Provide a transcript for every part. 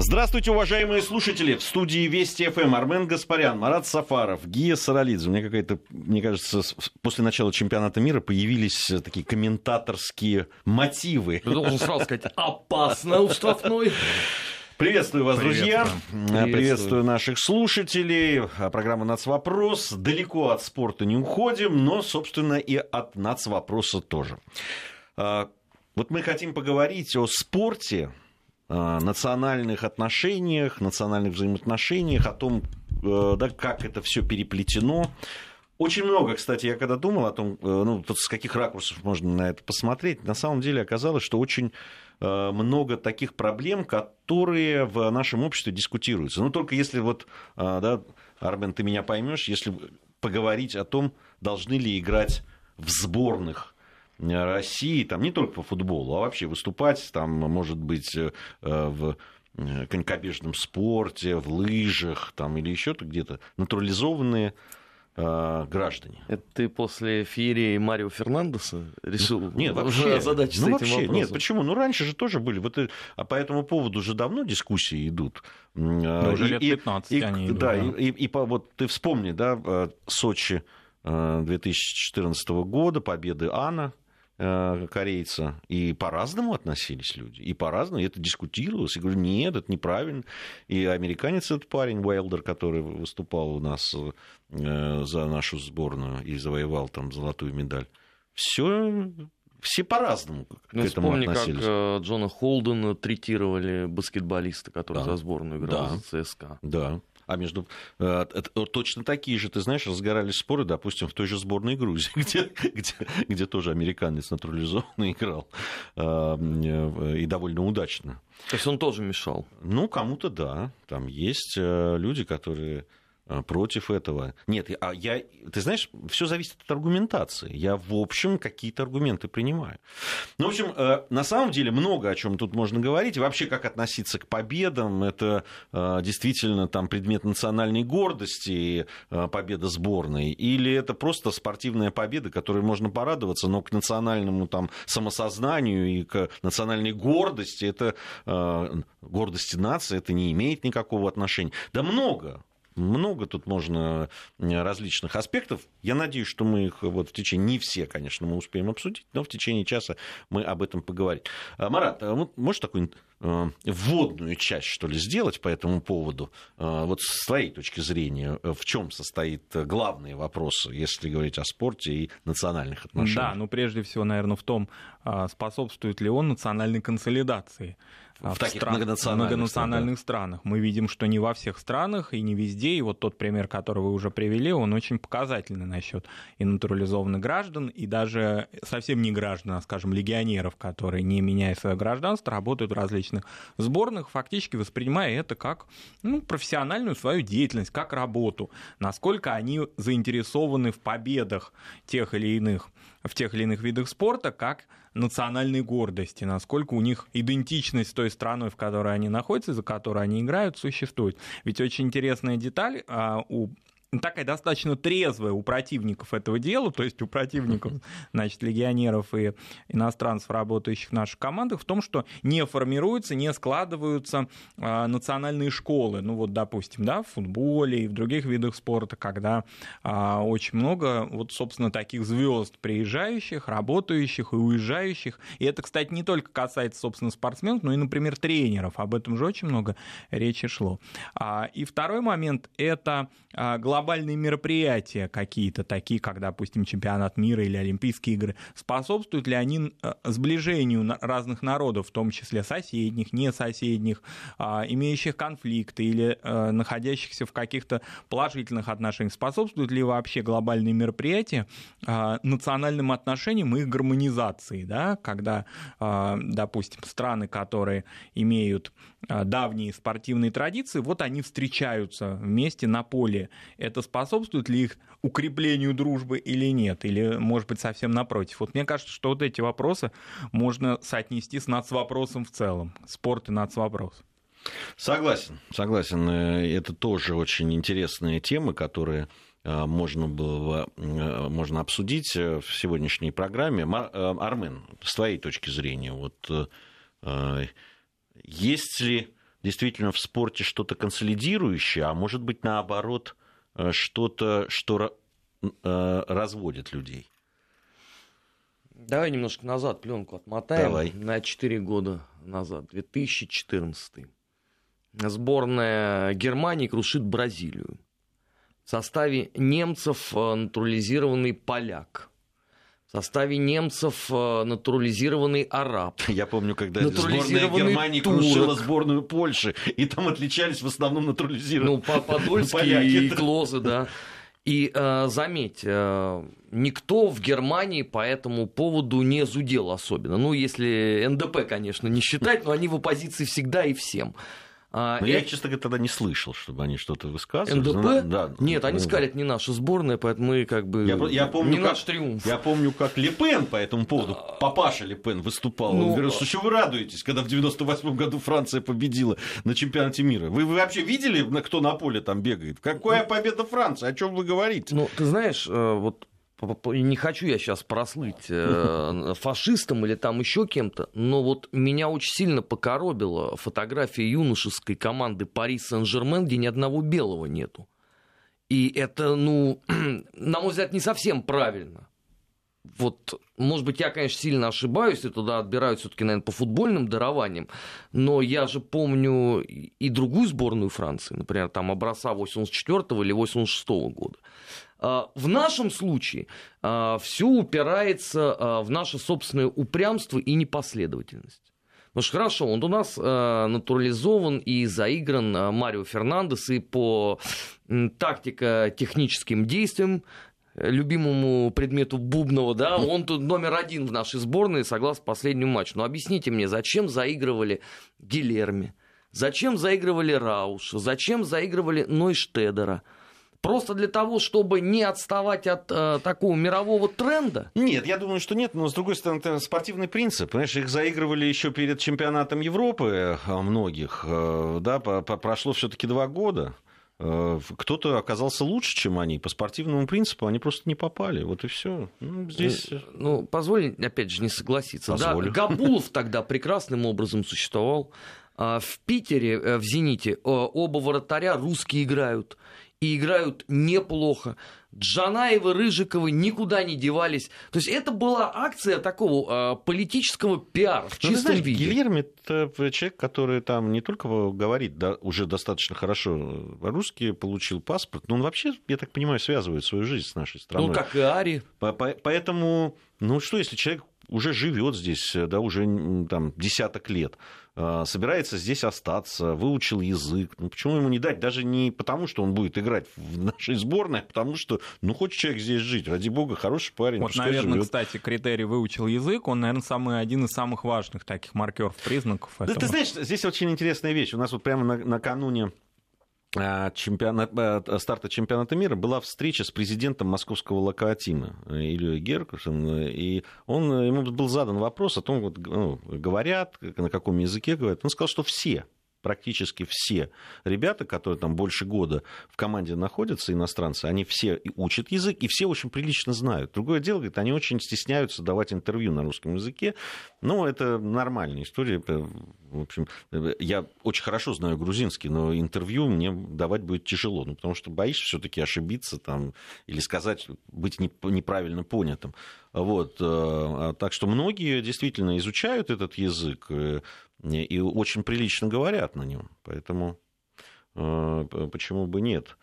Здравствуйте, уважаемые слушатели. В студии Вести ФМ Армен Гаспарян, Марат Сафаров, Гия Саралидзе. Мне какая-то, мне кажется, после начала чемпионата мира появились такие комментаторские мотивы. Ты должен сразу сказать «опасно у штрафной». Приветствую вас, друзья. Приветствую. Приветствую наших слушателей. Программа «Нацвопрос». Далеко от спорта не уходим, но, собственно, и от нацвопроса тоже. А, вот мы хотим поговорить о спорте, национальных отношениях, национальных взаимоотношениях, о том, э, да, как это все переплетено. Очень много, кстати, я когда думал о том, э, ну, тут с каких ракурсов можно на это посмотреть, на самом деле оказалось, что очень э, много таких проблем, которые в нашем обществе дискутируются. Ну, только если вот, да, Армен, ты меня поймешь, если поговорить о том, должны ли играть в сборных России, там не только по футболу, а вообще выступать, там, может быть, э, в э, конькобежном спорте, в лыжах там, или еще где-то натурализованные э, граждане. Это ты после феерии Марио Фернандеса решил нет, вообще, задачи ну, с этим вообще, Нет, почему? Ну, раньше же тоже были. Вот, а по этому поводу уже давно дискуссии идут. Да, уже лет 15 и, они идут. Да, да. И, и, и вот ты вспомни, да, Сочи 2014 года, победы Анна, Э, корейца, и по-разному относились люди, и по-разному, и это дискутировалось, и говорю, нет, это неправильно, и американец этот парень, Уайлдер, который выступал у нас э, за нашу сборную и завоевал там золотую медаль, все все по-разному к ну, этому вспомни, относились. как э, Джона Холдена третировали баскетболиста, который да. за сборную играл да. за ЦСКА. Да, а между э, точно такие же, ты знаешь, разгорались споры, допустим, в той же сборной Грузии, где, где, где тоже американец натурализованный играл э, и довольно удачно. То есть он тоже мешал? Ну, кому-то да. Там есть э, люди, которые против этого. Нет, а я, ты знаешь, все зависит от аргументации. Я, в общем, какие-то аргументы принимаю. Ну, в общем, э, на самом деле много о чем тут можно говорить. Вообще, как относиться к победам, это э, действительно там предмет национальной гордости, победа сборной, или это просто спортивная победа, которой можно порадоваться, но к национальному там самосознанию и к национальной гордости, это гордости нации, это не имеет никакого отношения. Да много много тут можно э, различных аспектов. Я надеюсь, что мы их вот в течение, не все, конечно, мы успеем обсудить, но в течение часа мы об этом поговорим. А, Марат, а можешь такую э, вводную часть, что ли, сделать по этому поводу? А, вот с твоей точки зрения, в чем состоит главные вопросы, если говорить о спорте и национальных отношениях? Да, ну прежде всего, наверное, в том, способствует ли он национальной консолидации в, в таких стран, многонациональных, многонациональных странах. Мы видим, что не во всех странах и не везде. И вот тот пример, который вы уже привели, он очень показательный насчет и натурализованных граждан, и даже совсем не граждан, а, скажем, легионеров, которые, не меняя свое гражданство, работают в различных сборных, фактически воспринимая это как ну, профессиональную свою деятельность, как работу. Насколько они заинтересованы в победах тех или иных в тех или иных видах спорта как национальной гордости, насколько у них идентичность с той страной, в которой они находятся, за которой они играют, существует. Ведь очень интересная деталь а, у такая достаточно трезвая у противников этого дела, то есть у противников, значит, легионеров и иностранцев, работающих в наших командах, в том, что не формируются, не складываются э, национальные школы. Ну вот, допустим, да, в футболе и в других видах спорта, когда э, очень много, вот, собственно, таких звезд приезжающих, работающих и уезжающих. И это, кстати, не только касается, собственно, спортсменов, но и, например, тренеров. Об этом же очень много речи шло. А, и второй момент — это главное глобальные мероприятия какие-то, такие как, допустим, чемпионат мира или Олимпийские игры, способствуют ли они э, сближению разных народов, в том числе соседних, не соседних, а, имеющих конфликты или э, находящихся в каких-то положительных отношениях? Способствуют ли вообще глобальные мероприятия а, национальным отношениям и гармонизации, да, когда, а, допустим, страны, которые имеют давние спортивные традиции, вот они встречаются вместе на поле это способствует ли их укреплению дружбы или нет? Или, может быть, совсем напротив? Вот мне кажется, что вот эти вопросы можно соотнести с нацвопросом в целом. Спорт и нацвопрос. Согласен, согласен. Э, это тоже очень интересные темы, которые э, можно было э, можно обсудить в сегодняшней программе. Армен, с твоей точки зрения, вот есть ли действительно в спорте что-то консолидирующее, а может быть, наоборот, что-то, что э, разводит людей. Давай немножко назад пленку отмотаем. Давай. На 4 года назад, 2014. Сборная Германии крушит Бразилию. В составе немцев э, натурализированный поляк. В составе немцев э, натурализированный араб. Я помню, когда сборная Германии турок. крушила сборную Польши, и там отличались в основном натурализированные Ну, Подольский и Клозы, да. И э, заметь, э, никто в Германии по этому поводу не зудел особенно. Ну, если НДП, конечно, не считать, но они в оппозиции всегда и всем. А, Но я, честно говоря, тогда не слышал, чтобы они что-то высказывали. НДП? Но, да, Нет, они ну, сказали, это не наша сборная, поэтому мы как бы... Я, я помню, не как, наш триумф. Я помню, как Лепен по этому поводу, папаша Лепен выступал. Ну, Он говорил, что что вы радуетесь, когда в 98 году Франция победила на чемпионате мира. Вы, вы вообще видели, кто на поле там бегает? Какая победа Франции? О чем вы говорите? Ну, ты знаешь, э, вот не хочу я сейчас прослыть э, фашистом или там еще кем-то, но вот меня очень сильно покоробила фотография юношеской команды Пари Сен-Жермен, где ни одного белого нету. И это, ну, на мой взгляд, не совсем правильно. Вот, может быть, я, конечно, сильно ошибаюсь, и туда отбирают все-таки, наверное, по футбольным дарованиям, но я же помню и другую сборную Франции, например, там образца 84 или 86 года. А, в нашем случае а, все упирается а, в наше собственное упрямство и непоследовательность. Ну что хорошо, он у нас натурализован и заигран Марио Фернандес и по тактико-техническим действиям любимому предмету Бубнова, да, он тут номер один в нашей сборной, согласно последнему матчу. Но объясните мне, зачем заигрывали Гилерми? Зачем заигрывали Рауша? Зачем заигрывали Нойштедера? Просто для того, чтобы не отставать от э, такого мирового тренда? Нет, я думаю, что нет, но с другой стороны, это спортивный принцип. Понимаешь, их заигрывали еще перед чемпионатом Европы э, многих. Э, да, по, по, прошло все-таки два года. Э, кто-то оказался лучше, чем они. По спортивному принципу они просто не попали. Вот и все. Ну, здесь... ну, позволь, опять же, не согласиться. Позволю. Да, Габулов тогда прекрасным образом существовал. А в Питере, в «Зените», оба вратаря русские играют и играют неплохо. Джанаевы, Рыжиковы никуда не девались. То есть это была акция такого э, политического пиара в ну, чистом знаешь, виде. Гильерми это человек, который там не только говорит да, уже достаточно хорошо русский, получил паспорт, но он вообще, я так понимаю, связывает свою жизнь с нашей страной. Ну, как и Ари. Поэтому, ну что, если человек уже живет здесь, да, уже там десяток лет, собирается здесь остаться, выучил язык. Ну, почему ему не дать? Даже не потому, что он будет играть в нашей сборной, а потому что, ну, хочет человек здесь жить. Ради бога, хороший парень. Вот, наверное, живет. кстати, критерий выучил язык, он, наверное, самый, один из самых важных таких маркеров, признаков. Да, этого. ты знаешь, здесь очень интересная вещь. У нас вот прямо на, накануне чемпионат, а, старта чемпионата мира была встреча с президентом московского локомотива Ильей Геркушем, и он, ему был задан вопрос о том, вот, ну, говорят, на каком языке говорят. Он сказал, что все практически все ребята, которые там больше года в команде находятся, иностранцы, они все учат язык, и все очень прилично знают. Другое дело, говорит, они очень стесняются давать интервью на русском языке, но это нормальная история. В общем, я очень хорошо знаю грузинский, но интервью мне давать будет тяжело, ну, потому что боишься все-таки ошибиться там, или сказать, быть неправильно понятым. Вот. Э, так что многие действительно изучают этот язык, э, и очень прилично говорят на нем. Поэтому э, почему бы нет?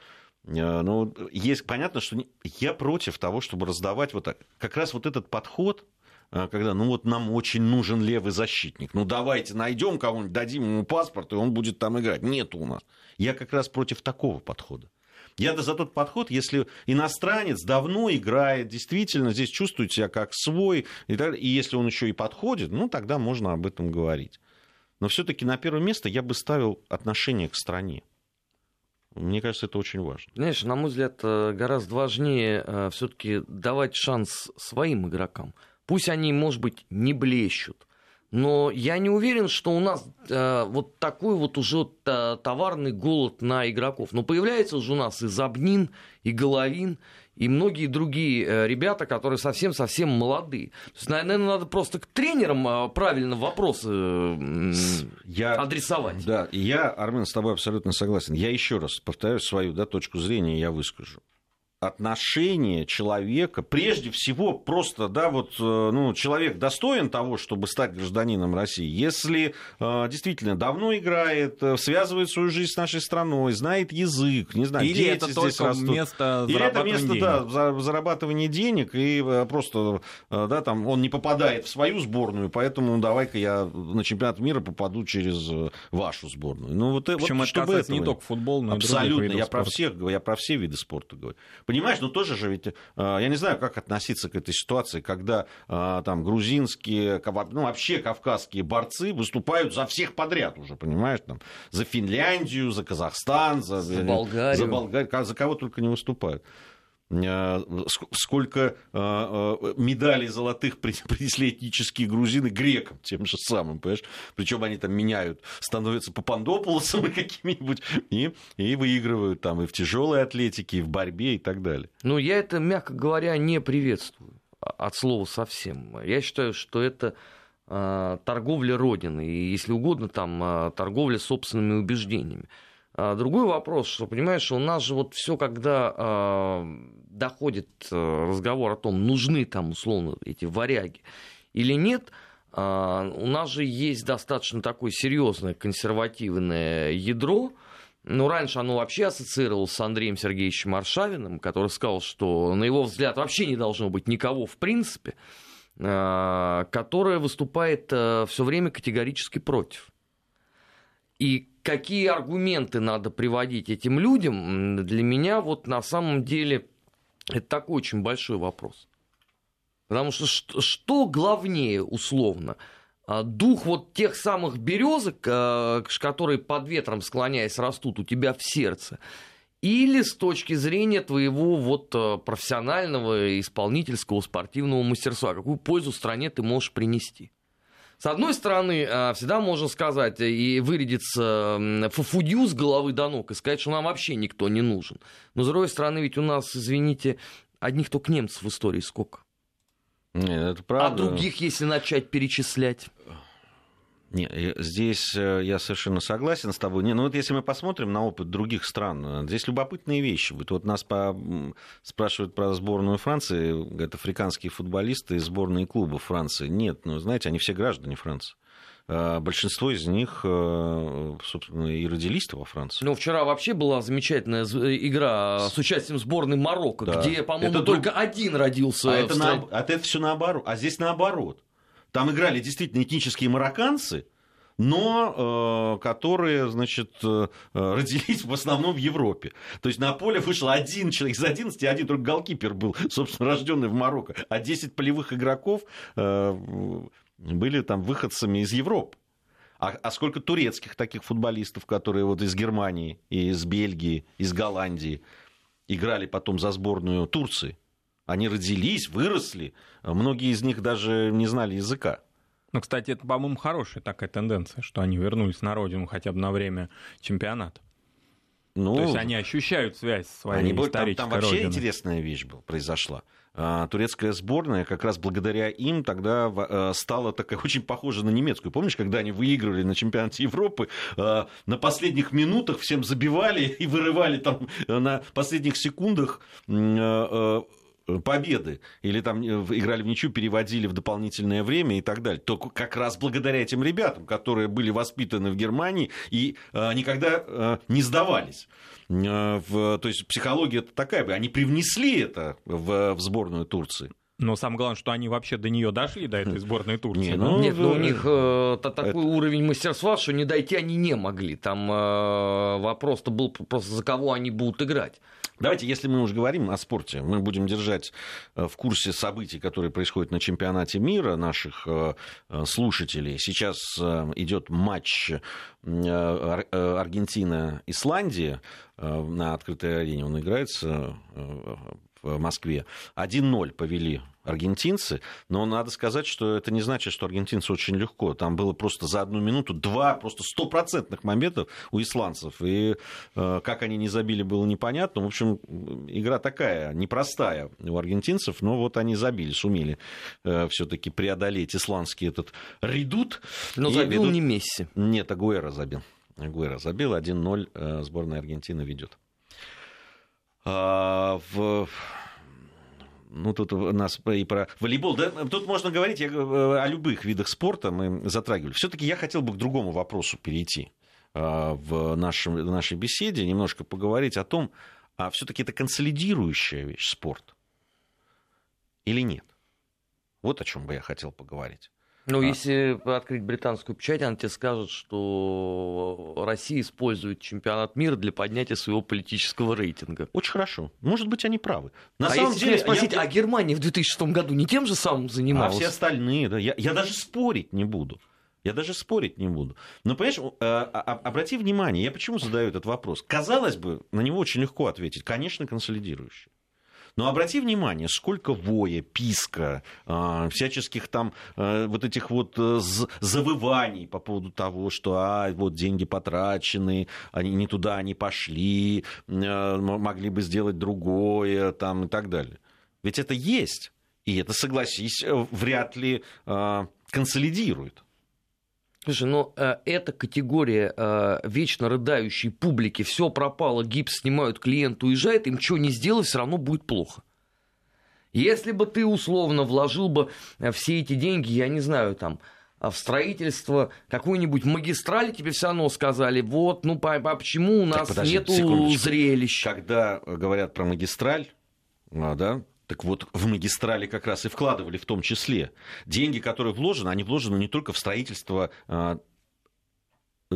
Э, ну, есть понятно, что я против того, чтобы раздавать вот так. Как раз вот этот подход, э, когда, ну вот нам очень нужен левый защитник, ну давайте найдем кого-нибудь, дадим ему паспорт, и он будет там играть. Нет у нас. Я как раз против такого подхода. Я за тот подход, если иностранец давно играет, действительно здесь чувствует себя как свой, и, и если он еще и подходит, ну тогда можно об этом говорить. Но все-таки на первое место я бы ставил отношение к стране. Мне кажется, это очень важно. Знаешь, на мой взгляд, э, гораздо важнее э, все-таки давать шанс своим игрокам. Пусть они, может быть, не блещут. Но я не уверен, что у нас э, вот такой вот уже товарный голод на игроков. Но появляется уже у нас и Забнин, и Головин, и многие другие э, ребята, которые совсем-совсем молодые. То есть, наверное, надо просто к тренерам э, правильно вопросы я, адресовать. Да, я, Армен, с тобой абсолютно согласен. Я еще раз повторяю свою да, точку зрения, я выскажу отношение человека, прежде всего, просто, да, вот, э, ну, человек достоин того, чтобы стать гражданином России, если э, действительно давно играет, э, связывает свою жизнь с нашей страной, знает язык, не знаю, Или дети это здесь только растут. место Или это место, денег. да, зарабатывания денег, и просто, да, там, он не попадает в свою сборную, поэтому давай-ка я на чемпионат мира попаду через вашу сборную. Ну, вот, Причем вот, это касается этого... не только футбол, но Абсолютно, и я про всех, я про все виды спорта говорю. Понимаешь, ну тоже же ведь, э, я не знаю, как относиться к этой ситуации, когда э, там грузинские, ну вообще кавказские борцы выступают за всех подряд уже, понимаешь, там, за Финляндию, за Казахстан, за, за Болгарию, за, Болгарию, за кого только не выступают. Э, сколько э, э, медалей золотых принесли этнические грузины грекам тем же самым, понимаешь? Причем они там меняют, становятся попандополосами какими-нибудь и, и выигрывают там и в тяжелой атлетике, и в борьбе и так далее. Ну, я это, мягко говоря, не приветствую от слова совсем. Я считаю, что это торговля Родины, и, если угодно, там торговля собственными убеждениями. А, другой вопрос, что, понимаешь, у нас же вот все, когда э, доходит э, разговор о том, нужны там условно эти варяги или нет, э, у нас же есть достаточно такое серьезное консервативное ядро, ну, раньше оно вообще ассоциировалось с Андреем Сергеевичем Аршавиным, который сказал, что, на его взгляд, вообще не должно быть никого в принципе, которое выступает все время категорически против. И какие аргументы надо приводить этим людям, для меня вот на самом деле это такой очень большой вопрос. Потому что что, главнее условно? А, дух вот тех самых березок, а, которые под ветром склоняясь растут у тебя в сердце, или с точки зрения твоего вот а, профессионального, исполнительского, спортивного мастерства, какую пользу стране ты можешь принести? С одной стороны, а, всегда можно сказать и вырядиться фуфудью с головы до ног и сказать, что нам вообще никто не нужен. Но с другой стороны, ведь у нас, извините, одних только немцев в истории сколько? Нет, это правда. А других, если начать перечислять? Не, здесь э, я совершенно согласен с тобой. Не, ну вот если мы посмотрим на опыт других стран, э, здесь любопытные вещи. Вот, вот нас по... спрашивают про сборную Франции, это африканские футболисты из сборной клуба Франции. Нет, ну знаете, они все граждане Франции. Э, большинство из них, собственно, и родились во Франции. Ну, вчера вообще была замечательная игра с участием сборной Марокко, да. где, по-моему, это только друг... один родился. А это, на... а это все наоборот. А здесь наоборот. Там играли действительно этнические марокканцы, но э, которые, значит, э, родились в основном в Европе. То есть на поле вышел один человек из 11, один только голкипер был, собственно, рожденный в Марокко, а 10 полевых игроков э, были там выходцами из Европы. А, а сколько турецких таких футболистов, которые вот из Германии, из Бельгии, из Голландии играли потом за сборную Турции? Они родились, выросли, многие из них даже не знали языка. Ну, кстати, это, по-моему, хорошая такая тенденция, что они вернулись на родину хотя бы на время чемпионата. Ну, То есть они ощущают связь с своей они, исторической там, там вообще родиной. интересная вещь была, произошла. А, турецкая сборная как раз благодаря им тогда а, стала такая очень похожа на немецкую. Помнишь, когда они выигрывали на чемпионате Европы, а, на последних минутах всем забивали и вырывали там на последних секундах победы, или там э, играли в ничью, переводили в дополнительное время и так далее, то как раз благодаря этим ребятам, которые были воспитаны в Германии и э, никогда э, не сдавались. Э, в, то есть психология такая, они привнесли это в, в сборную Турции. Но самое главное, что они вообще до нее дошли, до этой сборной Турции. Не, ну, Нет, ну, у них э, такой это... уровень мастерства, что не дойти они не могли. Там э, вопрос-то был просто за кого они будут играть. Давайте, если мы уже говорим о спорте, мы будем держать э, в курсе событий, которые происходят на чемпионате мира наших э, э, слушателей. Сейчас идет матч Аргентина-Исландия на открытой арене. Он играется в Москве. 1-0 повели аргентинцы, но надо сказать, что это не значит, что аргентинцы очень легко. Там было просто за одну минуту два просто стопроцентных моментов у исландцев. И э, как они не забили, было непонятно. В общем, игра такая, непростая у аргентинцев, но вот они забили, сумели э, все-таки преодолеть исландский этот редут. Но забил ведут... не Месси. Нет, Агуэра забил. Агуэра забил, 1-0 э, сборная Аргентины ведет. А, в ну, тут у нас и про волейбол. Да, тут можно говорить э, о любых видах спорта, мы затрагивали. Все-таки я хотел бы к другому вопросу перейти э, в, нашем, в нашей беседе, немножко поговорить о том, а все-таки это консолидирующая вещь спорт или нет. Вот о чем бы я хотел поговорить. Ну, а. если открыть британскую печать, она тебе скажет, что Россия использует чемпионат мира для поднятия своего политического рейтинга. Очень хорошо. Может быть, они правы. На а самом если деле, спросить, я... а Германия в 2006 году не тем же самым занималась? А все остальные, да. Я, я даже спорить не буду. Я даже спорить не буду. Но, понимаешь, э, а, а, обрати внимание, я почему задаю этот вопрос? Казалось бы, на него очень легко ответить. Конечно, консолидирующий. Но обрати внимание, сколько воя, писка, а, всяческих там а, вот этих вот э, завываний по поводу того, что а, вот деньги потрачены, они не туда они пошли, а, могли бы сделать другое там, и так далее. Ведь это есть. И это, согласись, э, вряд ли консолидирует. Слушай, ну э, эта категория э, вечно рыдающей публики, все пропало, гипс снимают, клиент уезжает, им что не сделать, все равно будет плохо. Если бы ты условно вложил бы э, все эти деньги, я не знаю, там, в строительство какой-нибудь магистрали, тебе все равно сказали, вот, ну по, по, почему у нас так, нету зрелищ. Когда говорят про магистраль, а, да, так вот, в магистрали как раз и вкладывали в том числе. Деньги, которые вложены, они вложены не только в строительство а,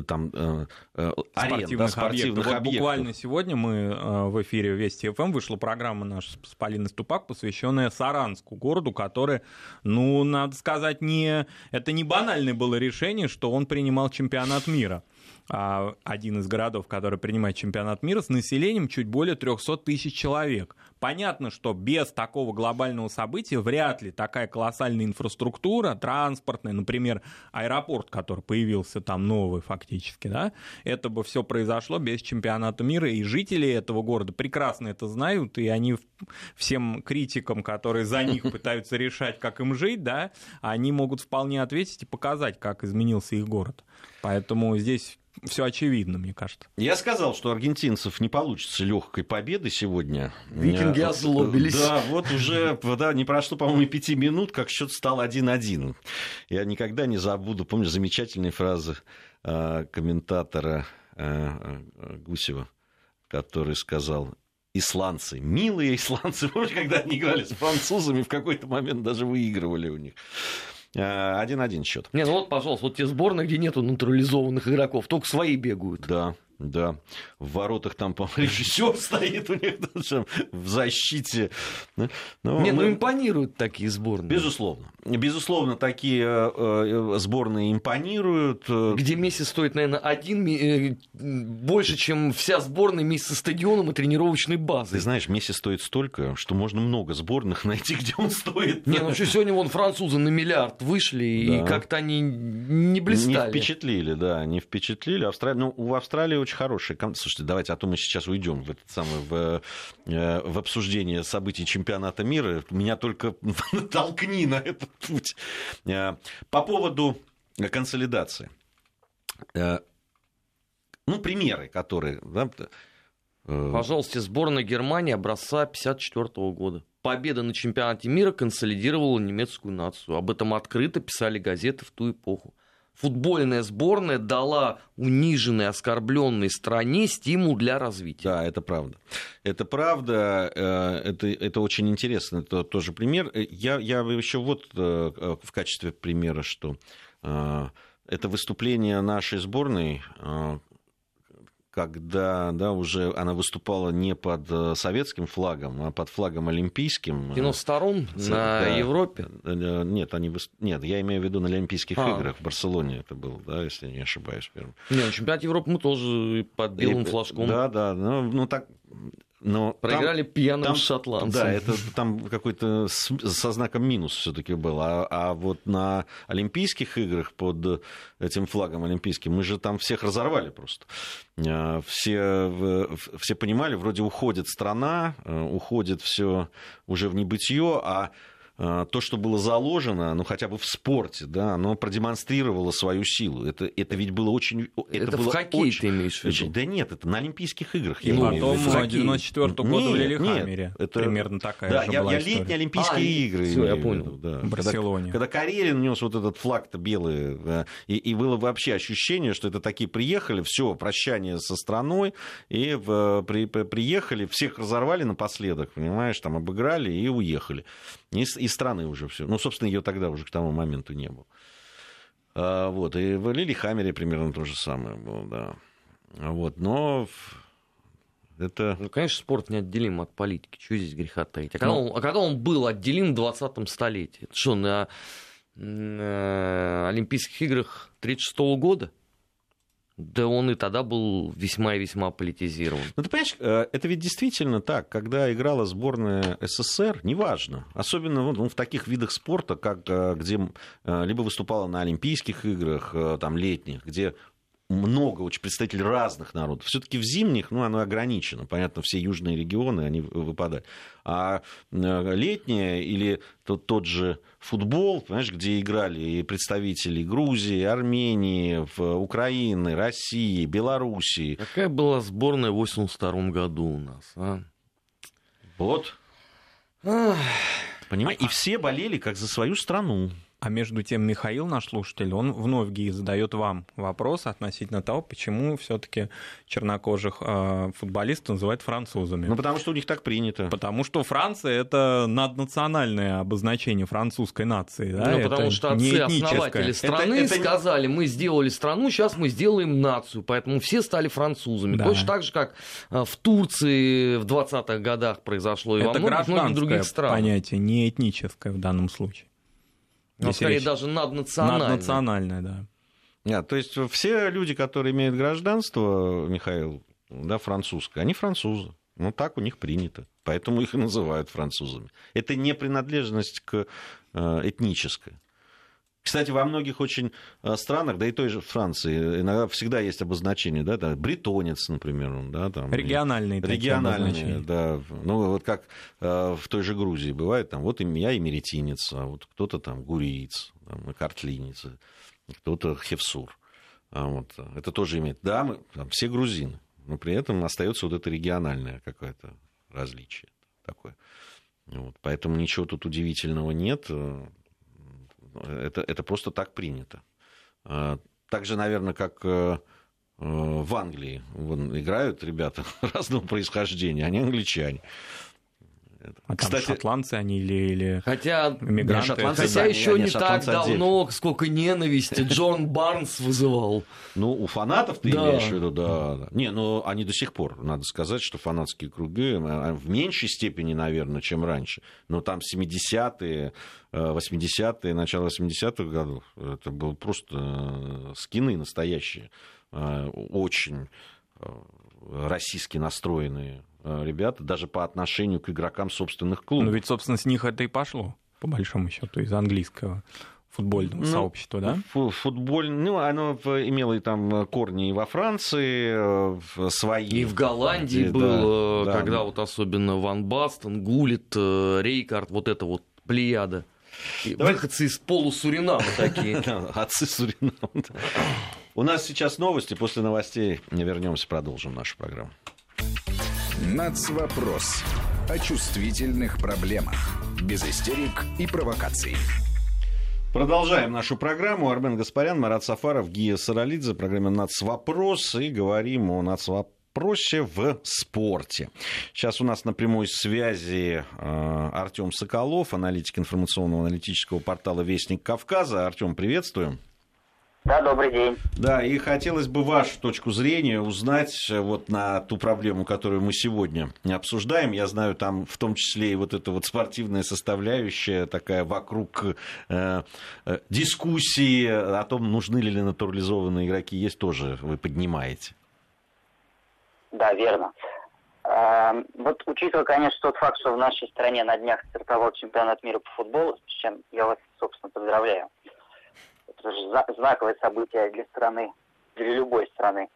там, э, э, арен, спортивных, да, спортивных объектов. объектов. буквально сегодня мы э, в эфире Вести ФМ вышла программа наша с Полиной Ступак, посвященная Саранску, городу, который, ну, надо сказать, не, это не банальное было решение, что он принимал чемпионат мира. А, один из городов, который принимает чемпионат мира, с населением чуть более 300 тысяч человек. Понятно, что без такого глобального события вряд ли такая колоссальная инфраструктура, транспортная, например, аэропорт, который появился там новый фактически, да, это бы все произошло без чемпионата мира, и жители этого города прекрасно это знают, и они всем критикам, которые за них пытаются решать, как им жить, да, они могут вполне ответить и показать, как изменился их город. Поэтому здесь все очевидно, мне кажется. Я сказал, что аргентинцев не получится легкой победы сегодня. Викинги озлобились. Да, вот уже да, не прошло, по-моему, пяти минут, как счет стал 1-1. Я никогда не забуду, помню, замечательные фразы э, комментатора э, Гусева, который сказал, исландцы, милые исландцы, помнишь, когда они играли с французами, в какой-то момент даже выигрывали у них. 1-1 счет. Не, ну вот, пожалуйста, вот те сборные, где нету натурализованных игроков, только свои бегают. Да, да, в воротах там, по режиссер стоит у них в защите. Ну, Не, ну импонируют такие сборные. Безусловно. Безусловно, такие э, э, сборные импонируют. Где Месси стоит, наверное, один э, больше, чем вся сборная вместе со стадионом и тренировочной базой. Ты знаешь, Месси стоит столько, что можно много сборных найти, где он стоит. Не, ну что, сегодня вон французы на миллиард вышли, да. и как-то они не блистали. Не впечатлили, да, не впечатлили. Австралия, ну, у Австралии очень хороший. Слушайте, давайте, а то мы сейчас уйдем в этот самый в, э, в обсуждение событий чемпионата мира. Меня только толкни на этот путь. Э, по поводу консолидации. Э, ну, примеры, которые... Да, Пожалуйста, сборная Германии образца 1954 года. Победа на чемпионате мира консолидировала немецкую нацию. Об этом открыто писали газеты в ту эпоху футбольная сборная дала униженной, оскорбленной стране стимул для развития. Да, это правда. Это правда, э, это, это очень интересно, это тоже пример. Я, я еще вот э, в качестве примера, что э, это выступление нашей сборной когда да, уже она выступала не под э, советским флагом, а под флагом олимпийским. 92 на да, Европе? Э, нет, они, нет, я имею в виду на Олимпийских а. играх в Барселоне это был, да, если не ошибаюсь. Первым. Не, на чемпионате Европы мы тоже под белым и, флажком. Да, да, ну, ну так Но Проиграли там, пьяным там, шотландцам. Да, это там какой-то со знаком минус все-таки был. А, а вот на Олимпийских играх под этим флагом олимпийским мы же там всех разорвали просто. А, все, все понимали, вроде уходит страна, э, уходит все уже в небытие, а, то, что было заложено, ну хотя бы в спорте, да, оно продемонстрировало свою силу. Это, это ведь было очень... Это, это было в хоккее очень, ты имеешь в виду? Да нет, это на Олимпийских играх. Я ну, потом в 94 года в Лилихаммере. Это примерно такая да, же я, была я летние Олимпийские а, игры. Все, я понял. Да. В Барселоне. Когда, когда Карелин нес вот этот флаг-то белый, да, и, и было вообще ощущение, что это такие приехали, все, прощание со страной, и в, при, приехали, всех разорвали напоследок, понимаешь, там обыграли и уехали. Из, из страны уже все. Ну, собственно, ее тогда уже к тому моменту не было. А, вот, и в Лилихаммере примерно то же самое было, да. Вот, но это... Ну, конечно, спорт неотделим от политики. Чего здесь греха таить? А когда, ну... он, а когда он был отделим в 20-м столетии? Это что, на, на Олимпийских играх 36 -го года? Да он и тогда был весьма и весьма политизирован. Ну, ты понимаешь, э, это ведь действительно так. Когда играла сборная СССР, неважно. Особенно ну, в таких видах спорта, как, э, где э, либо выступала на Олимпийских играх, там, летних, где много очень представителей разных народов. Все-таки в зимних, ну, оно ограничено. Понятно, все южные регионы, они выпадают. А э, летнее или тот, тот же футбол, понимаешь, где играли и представители Грузии, Армении, Украины, России, Белоруссии. Какая была сборная в 82 году у нас, а? Вот. Понимаешь, и все болели как за свою страну. А между тем Михаил, наш слушатель, он вновь, Ги, задает вам вопрос относительно того, почему все-таки чернокожих э, футболистов называют французами. Ну, потому что у них так принято. Потому что Франция — это наднациональное обозначение французской нации. Да? Ну, это потому что отцы-основатели страны это, это... сказали, мы сделали страну, сейчас мы сделаем нацию, поэтому все стали французами. Да. Точно так же, как а, в Турции в 20-х годах произошло и это во многих, многих других странах. понятие, не этническое в данном случае. Ну, скорее речь... даже наднациональное. Наднациональное, да. Нет, то есть все люди, которые имеют гражданство, Михаил, да, французское, они французы. Ну, так у них принято. Поэтому их и называют французами. Это не принадлежность к э, этнической. Кстати, во многих очень э, странах, да и той же Франции, иногда всегда есть обозначение, да, да бретонец, например, да, там. Региональные. Региональные, да. Ну, вот как э, в той же Грузии бывает, там, вот я эмеретинец, а вот кто-то там гуриец, там, картлинец, кто-то хевсур. А вот, это тоже имеет, да, мы там, все грузины, но при этом остается вот это региональное какое-то различие такое. Вот, поэтому ничего тут удивительного нет. Это, это просто так принято. А, так же, наверное, как э, э, в Англии вон, играют ребята разного происхождения, они англичане. А Кстати, шотландцы они или, или хотя, иммигранты? Шотландцы, хотя еще не, не так давно, отдельно. сколько ненависти Джон Барнс вызывал. Ну, у фанатов ты да. имеешь в виду, да, да. Не, ну, они до сих пор, надо сказать, что фанатские круги а, в меньшей степени, наверное, чем раньше. Но там 70-е, 80-е, э, начало 80-х годов, это было просто э, скины настоящие, э, очень российски настроенные ребята, даже по отношению к игрокам собственных клубов. Ну ведь, собственно, с них это и пошло, по большому счету, из английского футбольного ну, сообщества, да? Футболь, ну, оно имело и там корни и во Франции в свои. И в Голландии да, был, да, когда да. вот особенно Ван Бастон, Гулит, э, Рейкард, вот это вот плеяда. Давай... Выходцы из полусуринама такие. Отцы Суринама. У нас сейчас новости, после новостей вернемся, продолжим нашу программу. Нацвопрос. О чувствительных проблемах. Без истерик и провокаций. Продолжаем нашу программу. Армен Гаспарян, Марат Сафаров, Гия Саралидзе. Программа «Нацвопрос». И говорим о нацвопросе в спорте. Сейчас у нас на прямой связи э, Артем Соколов, аналитик информационного аналитического портала «Вестник Кавказа». Артем, приветствуем. Да, добрый день. Да, и хотелось бы вашу точку зрения узнать э, вот на ту проблему, которую мы сегодня обсуждаем. Я знаю, там в том числе и вот эта вот спортивная составляющая такая вокруг э, э, дискуссии о том, нужны ли натурализованные игроки, есть тоже, вы поднимаете. Да, верно. А, вот учитывая, конечно, тот факт, что в нашей стране на днях стартовал чемпионат мира по футболу, с чем я вас, собственно, поздравляю. Это же знаковое событие для страны, для любой страны.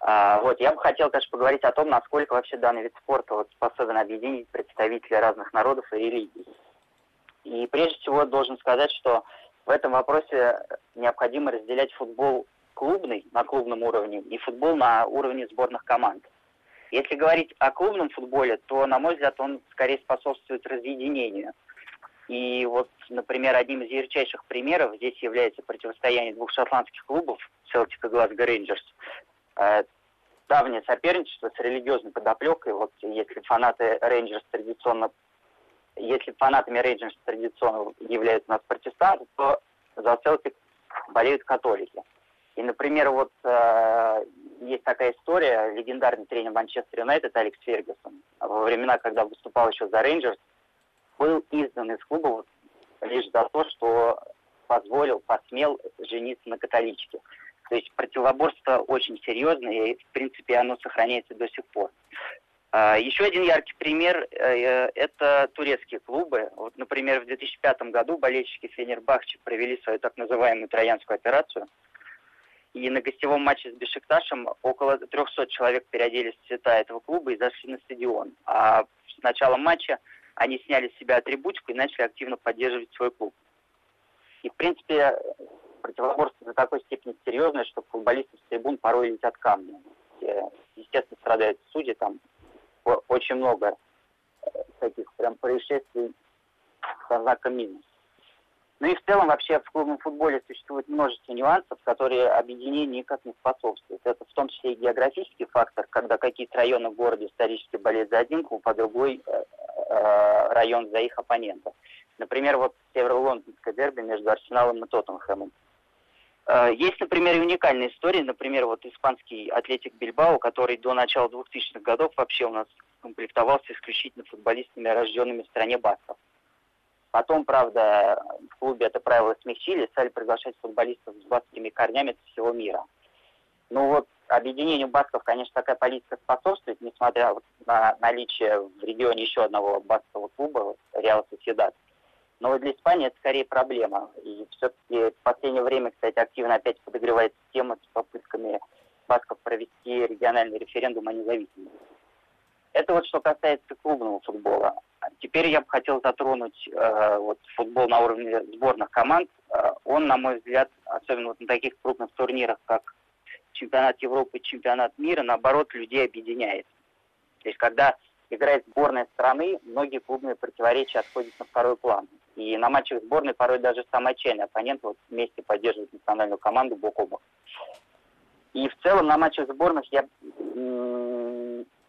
А, вот, я бы хотел, конечно, поговорить о том, насколько вообще данный вид спорта вот, способен объединить представителей разных народов и религий. И прежде всего должен сказать, что в этом вопросе необходимо разделять футбол клубный на клубном уровне и футбол на уровне сборных команд. Если говорить о клубном футболе, то, на мой взгляд, он скорее способствует разъединению. И вот, например, одним из ярчайших примеров здесь является противостояние двух шотландских клубов, Селтик и Глазго Рейнджерс. Э, давнее соперничество с религиозной подоплекой. Вот если фанаты Рейнджерс традиционно если фанатами Рейнджерс традиционно являются у нас протестанты, то за Селтик болеют католики. И, например, вот э, есть такая история, легендарный тренер Манчестер Юнайтед Алекс Фергюсон, во времена, когда выступал еще за Рейнджерс, был изгнан из клуба вот, лишь за то, что позволил, посмел жениться на католичке. То есть противоборство очень серьезное, и, в принципе, оно сохраняется до сих пор. А, еще один яркий пример э, – это турецкие клубы. Вот, например, в 2005 году болельщики Фенербахче провели свою так называемую троянскую операцию – и на гостевом матче с Бешикташем около 300 человек переоделись в цвета этого клуба и зашли на стадион. А с началом матча они сняли с себя атрибутику и начали активно поддерживать свой клуб. И, в принципе, противоборство до такой степени серьезное, что футболисты с трибун порой летят камни. Естественно, страдают судьи, там очень много э, таких прям происшествий со знаком минус. Ну и в целом вообще в клубном футболе существует множество нюансов, которые объединению никак не способствуют. Это в том числе и географический фактор, когда какие-то районы в городе исторически болеют за один клуб, а другой э, район за их оппонентов. Например, вот северо-лондонское дерби между Арсеналом и Тоттенхэмом. Э, есть, например, уникальные истории. Например, вот испанский атлетик Бильбао, который до начала 2000-х годов вообще у нас комплектовался исключительно футболистами, рожденными в стране басков. Потом, правда, в клубе это правило смягчили, стали приглашать футболистов с баскскими корнями со всего мира. Ну вот, объединению басков, конечно, такая политика способствует, несмотря на наличие в регионе еще одного баскового клуба, Реал Соседат. Но для Испании это скорее проблема. И все-таки в последнее время, кстати, активно опять подогревается тема с попытками басков провести региональный референдум о независимости. Это вот что касается клубного футбола. Теперь я бы хотел затронуть э, вот, футбол на уровне сборных команд. Э, он, на мой взгляд, особенно вот на таких крупных турнирах, как чемпионат Европы чемпионат мира, наоборот, людей объединяет. То есть, когда играет сборная страны, многие клубные противоречия отходят на второй план. И на матчах сборной порой даже самый отчаянный оппонент вот вместе поддерживает национальную команду бок о бок. И в целом на матчах сборных я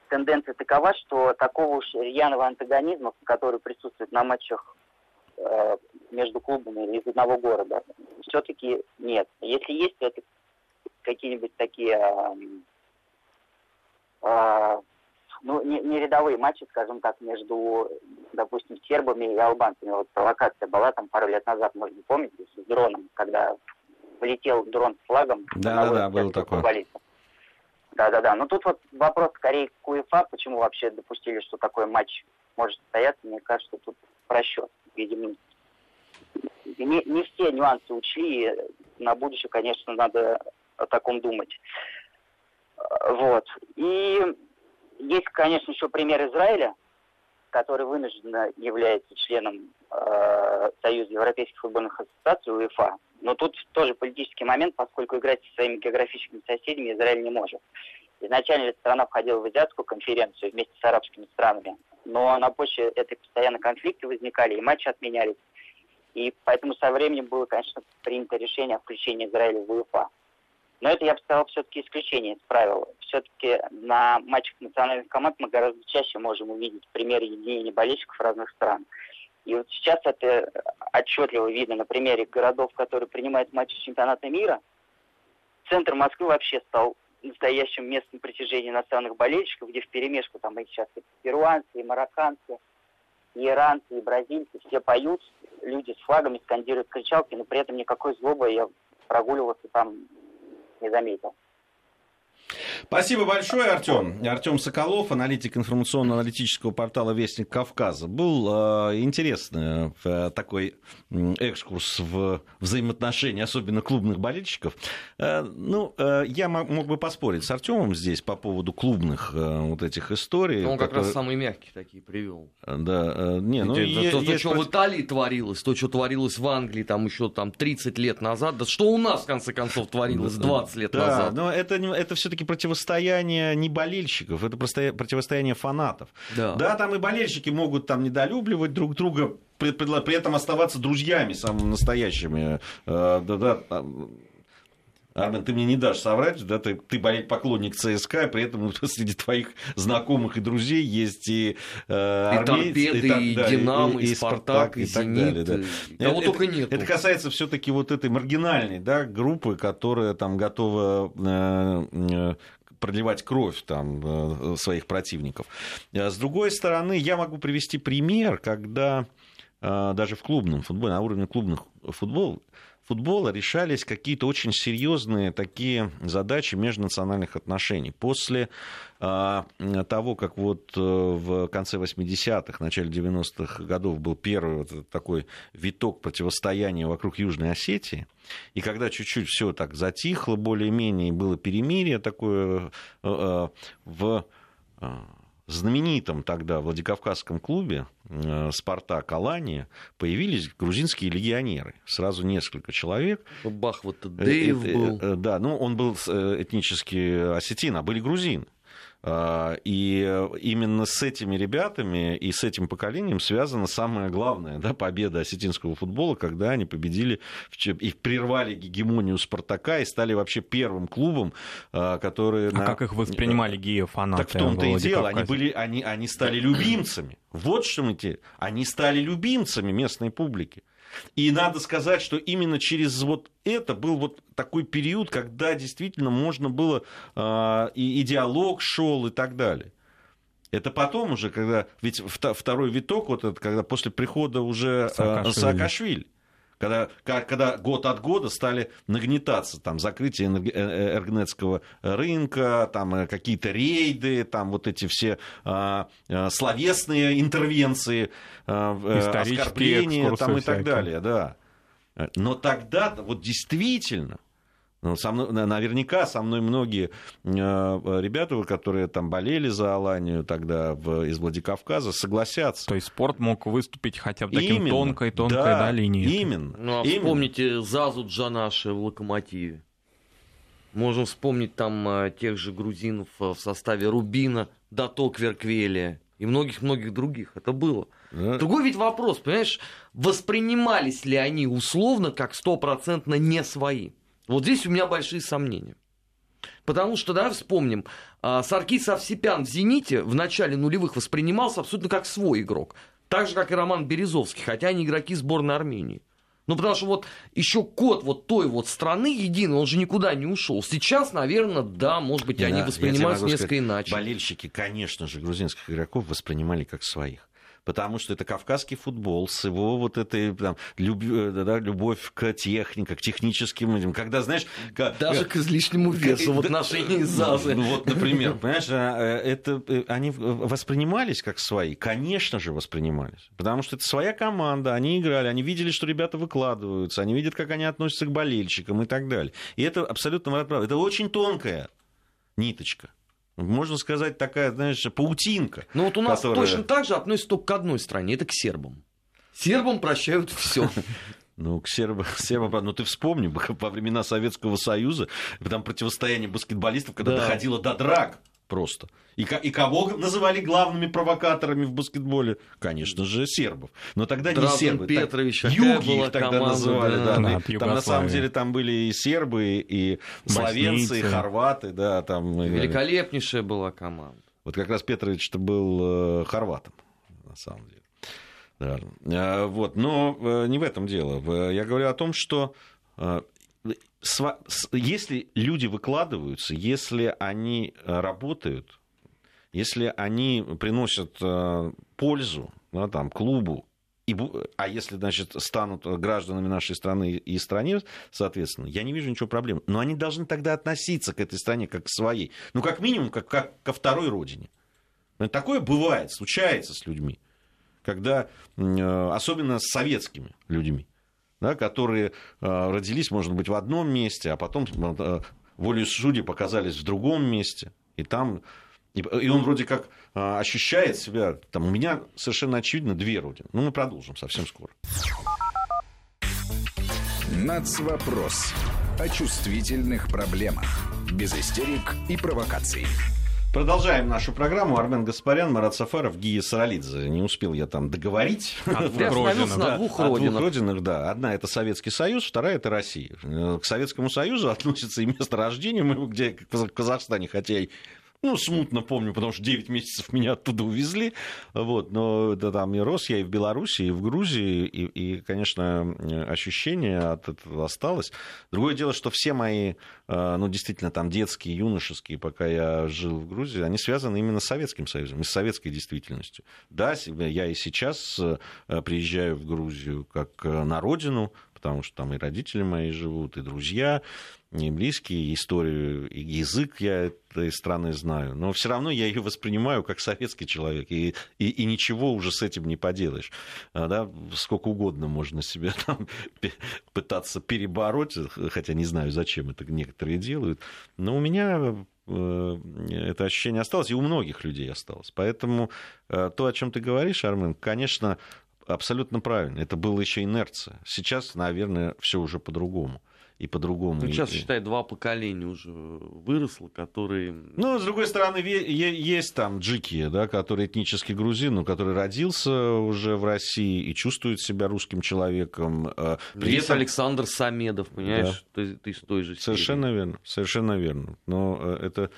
тенденция такова, что такого уж рьяного антагонизма, который присутствует на матчах э, между клубами из одного города, все-таки нет. Если есть, то это какие-нибудь такие, э, ну, не, не рядовые матчи, скажем так, между, допустим, сербами и албанцами. Вот провокация была там пару лет назад, можно помнить, с дроном, когда полетел дрон с флагом. Да, да, да, такое. Футболистов. Да-да-да. Но тут вот вопрос скорее к УЕФА, почему вообще допустили, что такой матч может состояться. Мне кажется, тут просчет. Видимо, не, не все нюансы учли. На будущее, конечно, надо о таком думать. Вот. И есть, конечно, еще пример Израиля, который вынужденно является членом э, Союза Европейских футбольных ассоциаций УЕФА. Но тут тоже политический момент, поскольку играть со своими географическими соседями Израиль не может. Изначально эта страна входила в азиатскую конференцию вместе с арабскими странами, но на почве этой постоянно конфликты возникали, и матчи отменялись. И поэтому со временем было, конечно, принято решение о включении Израиля в УЕФА. Но это, я бы сказал, все-таки исключение из правил. Все-таки на матчах национальных команд мы гораздо чаще можем увидеть примеры единения болельщиков разных стран. И вот сейчас это отчетливо видно на примере городов, которые принимают матчи чемпионата мира. Центр Москвы вообще стал настоящим местом притяжения иностранных болельщиков, где в перемешку там и сейчас и перуанцы, и марокканцы, и иранцы, и бразильцы, все поют, люди с флагами скандируют кричалки, но при этом никакой злобы я прогуливался там не заметил. Спасибо большое, Артем. Артем Соколов, аналитик информационно-аналитического портала Вестник Кавказа. Был э, интересный э, такой экскурс в взаимоотношения, особенно клубных болельщиков. Э, ну, э, я мог бы поспорить с Артемом здесь по поводу клубных э, вот этих историй. Он которые... как раз самые мягкие такие привел. Да, э, не, ну, то, е- то, то, что в Италии творилось, то, что творилось в Англии там еще там 30 лет назад, да что у нас, в конце концов, творилось 20 лет да, назад. но это, это все-таки противостояние не болельщиков, это противостояние фанатов. Да. да, там и болельщики могут там недолюбливать друг друга, при, при, при этом оставаться друзьями самыми настоящими. Э, да, да, Армен, ты мне не дашь соврать, да, ты, ты болеть поклонник ЦСКА, при этом среди твоих знакомых и друзей есть и, э, армейцы, и, торпеды, и, так, и Динамо, и, и, и Спартак, и, и так Зенит, далее. Да. Кого это, только нет. Это касается все-таки вот этой маргинальной да, группы, которая там готова э, э, проливать кровь там, э, своих противников. А с другой стороны, я могу привести пример, когда э, даже в клубном футболе, на уровне клубных футбола, футбола решались какие-то очень серьезные такие задачи межнациональных отношений. После а, того, как вот э, в конце 80-х, начале 90-х годов был первый вот такой виток противостояния вокруг Южной Осетии, и когда чуть-чуть все так затихло, более-менее, было перемирие такое э, э, в знаменитом тогда Владикавказском клубе э, «Спартак» Алания появились грузинские легионеры. Сразу несколько человек. Бах, вот Дэйв э, был. Э, да, ну он был этнически осетин, а были грузины. А, и именно с этими ребятами и с этим поколением связана самая главная да, победа осетинского футбола, когда они победили и прервали гегемонию Спартака и стали вообще первым клубом, а, который... А на... как их воспринимали гео-фанаты? Так в том-то и дело, они, были, они, они стали любимцами. Вот что мы те. Они стали любимцами местной публики. И надо сказать, что именно через вот это был вот такой период, когда действительно можно было, э, и, и диалог шел и так далее. Это потом уже, когда, ведь второй виток, вот этот, когда после прихода уже Саакашвили. Саакашвили когда, когда год от года стали нагнетаться там закрытие э, э, энергетского рынка, там э, какие-то рейды, там вот эти все а, а, словесные интервенции, а, оскорбления там и так далее, да. Но тогда вот действительно со мной, наверняка со мной многие э, ребята, которые там болели за Аланию тогда в, из Владикавказа, согласятся. То есть спорт мог выступить хотя бы таким тонкой-тонкой да, да, линией. Именно. Ну, а именно. вспомните Зазу Джанаши в «Локомотиве». Можем вспомнить там э, тех же грузинов э, в составе Рубина, Дато Кверквелия и многих-многих других. Это было. Да. Другой ведь вопрос, понимаешь, воспринимались ли они условно как стопроцентно не свои? Вот здесь у меня большие сомнения. Потому что, да, вспомним, а, Саркис Овсепян в «Зените» в начале нулевых воспринимался абсолютно как свой игрок. Так же, как и Роман Березовский, хотя они игроки сборной Армении. Ну, потому что вот еще код вот той вот страны единый, он же никуда не ушел. Сейчас, наверное, да, может быть, да, они воспринимаются несколько сказать, иначе. Болельщики, конечно же, грузинских игроков воспринимали как своих потому что это кавказский футбол с его вот этой там, люб, э, да, любовь к технике, к техническим этим, когда, знаешь... К, Даже к излишнему весу в отношении ЗАЗы. Ну, вот, например, понимаешь, а, э, это, э, они воспринимались как свои? Конечно же воспринимались, потому что это своя команда, они играли, они видели, что ребята выкладываются, они видят, как они относятся к болельщикам и так далее. И это абсолютно правда. Это очень тонкая ниточка можно сказать, такая, знаешь, паутинка. Ну вот у нас которая... точно так же относится только к одной стране, это к сербам. Сербам прощают все. Ну, к сербам, сербам, ну ты вспомни, во времена Советского Союза, там противостояние баскетболистов, когда да. доходило до драк просто. И, и кого называли главными провокаторами в баскетболе? Конечно же, сербов. Но тогда Дразган не сербы. Петрович, так, юги их тогда команда, называли. Да, да, да, там на самом деле там были и сербы, и словенцы, и хорваты. Да, там, Великолепнейшая была команда. Вот как раз Петрович-то был э, хорватом, на самом деле. Да. А, вот. Но э, не в этом дело. Я говорю о том, что э, если люди выкладываются, если они э, работают, если они приносят э, пользу да, там, клубу и, а если, значит, станут гражданами нашей страны и стране, соответственно, я не вижу ничего проблем. Но они должны тогда относиться к этой стране как к своей. Ну, как минимум, как, как ко второй родине. Такое бывает, случается с людьми. Когда, э, особенно с советскими людьми, да, которые э, родились, может быть, в одном месте, а потом э, волею судей показались в другом месте. И там и он вроде как а, ощущает себя, там, у меня совершенно очевидно две родины. Ну, мы продолжим совсем скоро. Нацвопрос. О чувствительных проблемах. Без истерик и провокаций. Продолжаем нашу программу. Армен Гаспарян, Марат Сафаров, Гия Саралидзе. Не успел я там договорить. О двух родинах. Да, двух родинах. да. Одна это Советский Союз, вторая это Россия. К Советскому Союзу относится и место рождения, где в Казахстане, хотя и ну, смутно помню, потому что 9 месяцев меня оттуда увезли. Вот, но да, там и рос я и в Беларуси, и в Грузии, и, и, конечно, ощущение от этого осталось. Другое дело, что все мои, э, ну, действительно, там детские, юношеские, пока я жил в Грузии, они связаны именно с Советским Союзом, и с советской действительностью. Да, я и сейчас э, приезжаю в Грузию как э, на родину, потому что там и родители мои живут, и друзья, и близкие, историю, и язык я этой страны знаю, но все равно я ее воспринимаю как советский человек, и, и, и ничего уже с этим не поделаешь. А, да, сколько угодно можно себя там пытаться перебороть, хотя не знаю, зачем это некоторые делают, но у меня э, это ощущение осталось, и у многих людей осталось. Поэтому э, то, о чем ты говоришь, Армен, конечно, абсолютно правильно. Это была еще инерция. Сейчас, наверное, все уже по-другому. И по-другому. Ну, сейчас, считай, два поколения уже выросло, которые... Ну, с другой стороны, есть там джики, да, который этнический грузин, но который родился уже в России и чувствует себя русским человеком. Э, при есть этом... Александр Самедов, понимаешь, да. ты, ты из той же Совершенно серии. верно, совершенно верно. Но э, это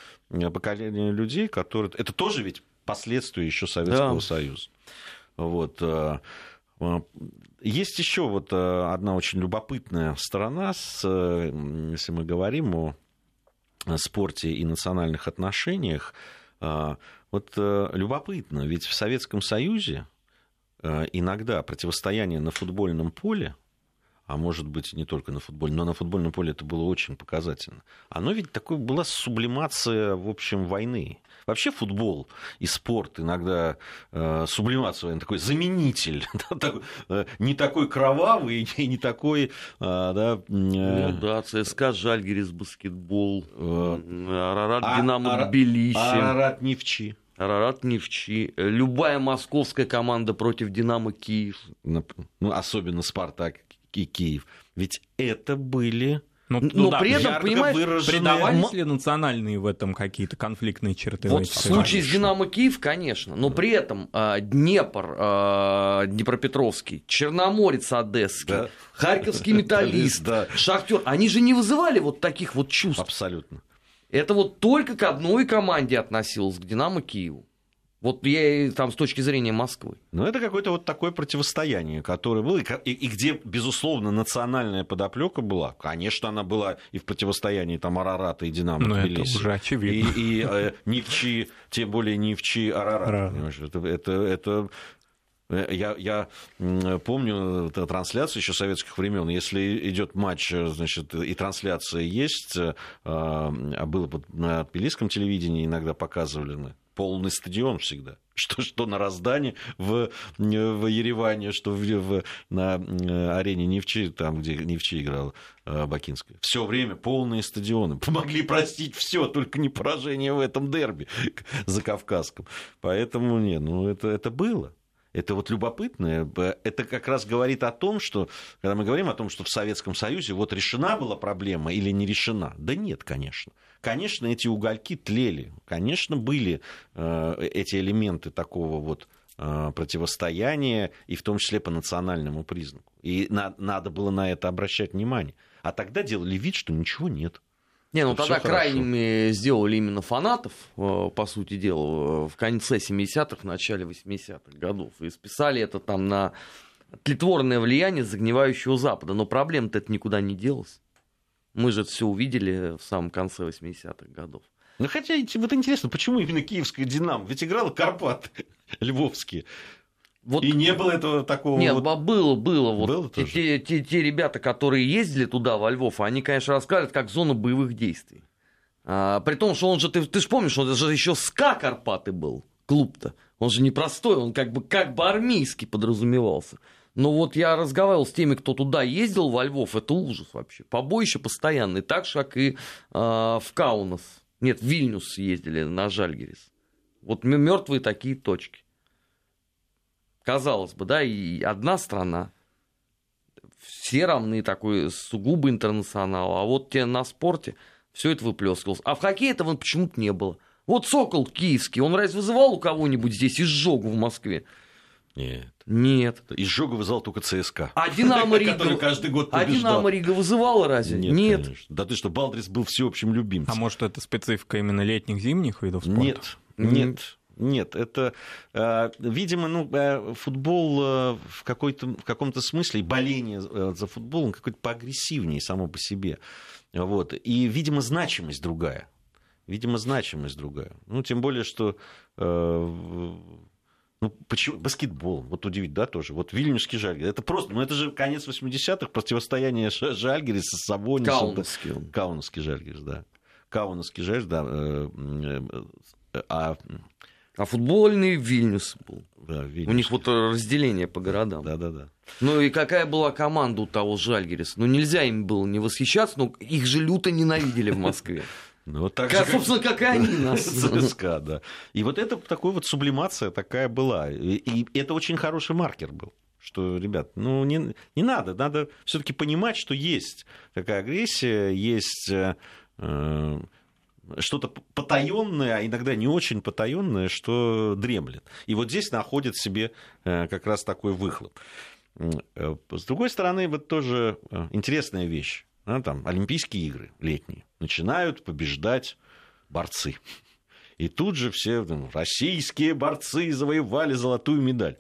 поколение людей, которые... Это тоже ведь последствия еще Советского да. Союза. Вот. Э, э, есть еще вот э, одна очень любопытная сторона, если мы говорим о спорте и национальных отношениях. Вот любопытно, ведь в Советском Союзе иногда противостояние на футбольном поле а может быть не только на футболе, но на футбольном поле это было очень показательно. Оно ведь такой была сублимация, в общем, войны. Вообще футбол и спорт иногда э, сублимация такой заменитель, э, не такой кровавый и не такой... Э, да, э, ну да, ЦСКА, Жальгерис, баскетбол, Арарат, а, Динамо, Тбилиси. Арарат, Невчи. Арарат Невчи, любая московская команда против Динамо Киев. Ну, особенно Спартак и Киев. Ведь это были но, ну, но да, при этом, понимаешь, выраженные... придавались ли национальные в этом какие-то конфликтные черты? Вот в случае с Динамо Киев, конечно, но при этом э, Днепр, э, Днепропетровский, Черноморец Одесский, да. Харьковский металлист, да. Шахтер, они же не вызывали вот таких вот чувств. Абсолютно. Это вот только к одной команде относилось, к Динамо Киеву. Вот я там с точки зрения Москвы. Ну, это какое-то вот такое противостояние, которое было, и, и где, безусловно, национальная подоплека была. Конечно, она была и в противостоянии там Арарата и Динамо Но это уже очевидно. И, и э, Невчи, тем более Невчи Арарат. Это, это, это э, я, я помню трансляцию еще советских времен. Если идет матч, значит, и трансляция есть, э, а было на тбилисском телевидении иногда показывали полный стадион всегда. Что, что на Раздане в, в Ереване, что в, в, на арене Невчи, там, где Невчи играл э, Бакинская. Все время полные стадионы. Помогли простить все, только не поражение в этом дерби за Кавказском. Поэтому, не, ну это, это было. Это вот любопытно. Это как раз говорит о том, что, когда мы говорим о том, что в Советском Союзе вот решена была проблема или не решена. Да нет, конечно. Конечно, эти угольки тлели. Конечно, были э, эти элементы такого вот э, противостояния, и в том числе по национальному признаку. И на, надо было на это обращать внимание. А тогда делали вид, что ничего нет. Не, ну тогда крайними сделали именно фанатов, э, по сути дела, в конце 70-х, в начале 80-х годов. И списали это там на тлетворное влияние загнивающего Запада. Но проблем-то это никуда не делось. Мы же это все увидели в самом конце 80-х годов. Ну, хотя, вот интересно, почему именно киевская «Динамо»? Ведь играла Карпаты львовские. Вот... И не было этого такого... Нет, вот... было, было. Вот Было те, тоже? те, те, те ребята, которые ездили туда, во Львов, они, конечно, рассказывают, как зона боевых действий. А, при том, что он же, ты, ты же помнишь, он же еще СКА Карпаты был, клуб-то. Он же не простой, он как бы, как бы армейский подразумевался. Но вот я разговаривал с теми, кто туда ездил, во Львов, это ужас вообще. Побоище постоянное, так же, как и а, в Каунас. Нет, в Вильнюс ездили на Жальгерис. Вот мертвые такие точки. Казалось бы, да, и одна страна, все равны, такой сугубо интернационал, а вот те на спорте все это выплескивалось. А в хоккее этого почему-то не было. Вот Сокол киевский, он разве вызывал у кого-нибудь здесь изжогу в Москве? Нет. Нет. Изжога вызвал только ЦСКА. А Динамо Рига... Который каждый год А. Динамо Рига вызывала разве? Нет, Нет. конечно. Да ты что, Балдрис был всеобщим любимцем. А может, это специфика именно летних, зимних видов спорта? Нет, нет. Нет, это, э, видимо, ну, э, футбол э, в, какой-то, в каком-то смысле, и боление за футболом какое-то поагрессивнее само по себе. Вот. И, видимо, значимость другая. Видимо, значимость другая. Ну, тем более, что ну, почему? Баскетбол, вот удивить, да, тоже. Вот Вильнюсский Жальгерис. Это просто, ну, это же конец 80-х, противостояние Жальгериса с Сабонисом. Каунасский он. Каунасский Жальгерис, да. Каунасский Жальгерис, да. А, А футбольный Вильнюс был. да, У Вильнюс. них вот разделение по городам. Да, да, да. Ну и какая была команда у того Жальгериса? Ну нельзя им было не восхищаться, но их же люто ненавидели в Москве. Ну, вот так Как, же, собственно, как и они нас. ЦСКА, да. И вот это такой вот сублимация такая была. И, и это очень хороший маркер был. Что, ребят, ну не, не надо, надо все-таки понимать, что есть такая агрессия, есть э, э, что-то потаенное, а иногда не очень потаенное, что дремлет. И вот здесь находит себе э, как раз такой выхлоп. Э, С другой стороны, вот тоже э, интересная вещь. Да, там, Олимпийские игры летние. Начинают побеждать борцы. И тут же все ну, российские борцы завоевали золотую медаль.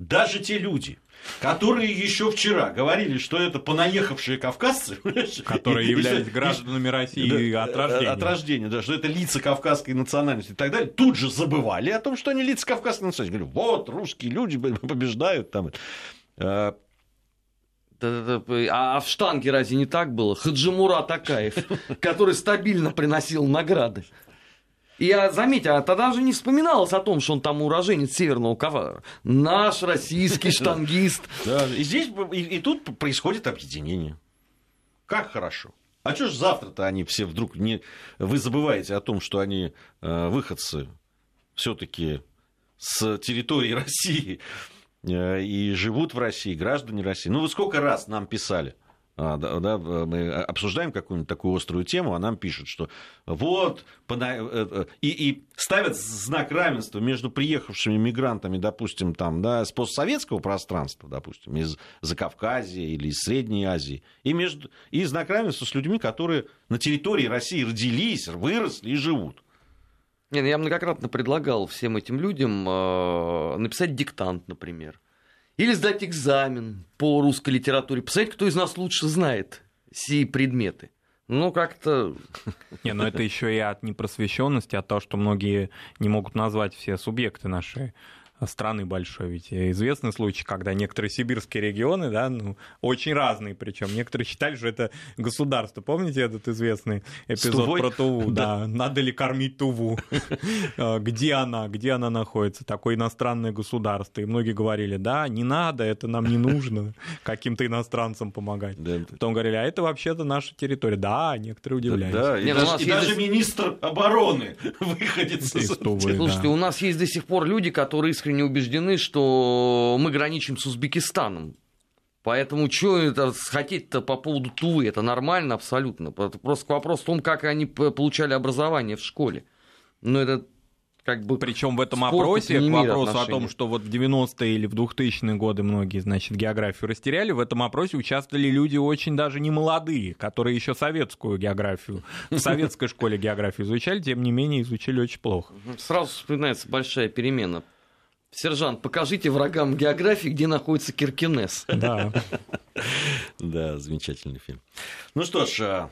Даже те люди, которые еще вчера говорили, что это понаехавшие кавказцы, Которые являлись и- гражданами России да, от рождения. От рождения, да, что это лица кавказской национальности и так далее, тут же забывали о том, что они лица кавказской национальности. Говорю, вот, русские люди побеждают там. Э. А а в штанге разве не так было? Хаджимура Такаев, который стабильно приносил награды. И я, заметь, а тогда же не вспоминалось о том, что он там уроженец Северного Кавара. Наш российский штангист. Да, и здесь и, и тут происходит объединение. Как хорошо. А что ж завтра-то они все вдруг не... Вы забываете о том, что они э, выходцы все-таки с территории России э, и живут в России, граждане России. Ну, вы сколько раз нам писали? А, да, да, мы обсуждаем какую-нибудь такую острую тему, а нам пишут, что вот, э, э, и, и ставят знак равенства между приехавшими мигрантами, допустим, там, да, с постсоветского пространства, допустим, из Закавказья или из Средней Азии, и, между, и знак равенства с людьми, которые на территории России родились, выросли и живут. Не, ну я многократно предлагал всем этим людям э, написать диктант, например. Или сдать экзамен по русской литературе. Посмотреть, кто из нас лучше знает сии предметы. Ну, как-то... Не, но это еще и от непросвещенности, от того, что многие не могут назвать все субъекты нашей страны большой. Ведь известный случай, когда некоторые сибирские регионы, да, ну, очень разные причем. Некоторые считали, что это государство. Помните этот известный эпизод Тувой? про Туву? Да. Надо ли кормить Туву? А, Где она? Где она находится? Такое иностранное государство. И многие говорили, да, не надо, это нам не нужно каким-то иностранцам помогать. Да. Потом говорили, а это вообще-то наша территория. Да, некоторые удивлялись. Да, и ну даже, нас и даже министр обороны выходит Из Тувы, Слушайте, да. у нас есть до сих пор люди, которые искренне убеждены, что мы граничим с Узбекистаном. Поэтому что это хотеть-то по поводу Тувы? Это нормально абсолютно. Это просто вопрос в том, как они получали образование в школе. Ну, это как бы... Причем в этом опросе, к вопросу о отношения. том, что вот в 90-е или в 2000-е годы многие, значит, географию растеряли, в этом опросе участвовали люди очень даже не молодые, которые еще советскую географию, в советской школе географию изучали, тем не менее изучили очень плохо. Сразу вспоминается большая перемена. Сержант, покажите врагам географии, где находится Киркинес. Да. Да, замечательный фильм. Ну что ж,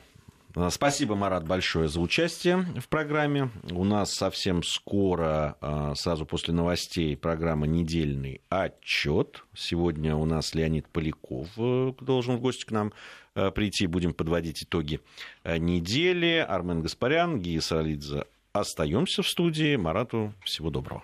А, спасибо, Марат, большое за участие в программе. У нас совсем скоро, а, сразу после новостей, программа «Недельный отчет». Сегодня у нас Леонид Поляков э, должен в гости к нам э, прийти. Будем подводить итоги э, недели. Армен Гаспарян, Гия Салидзе. Остаемся в студии. Марату всего доброго.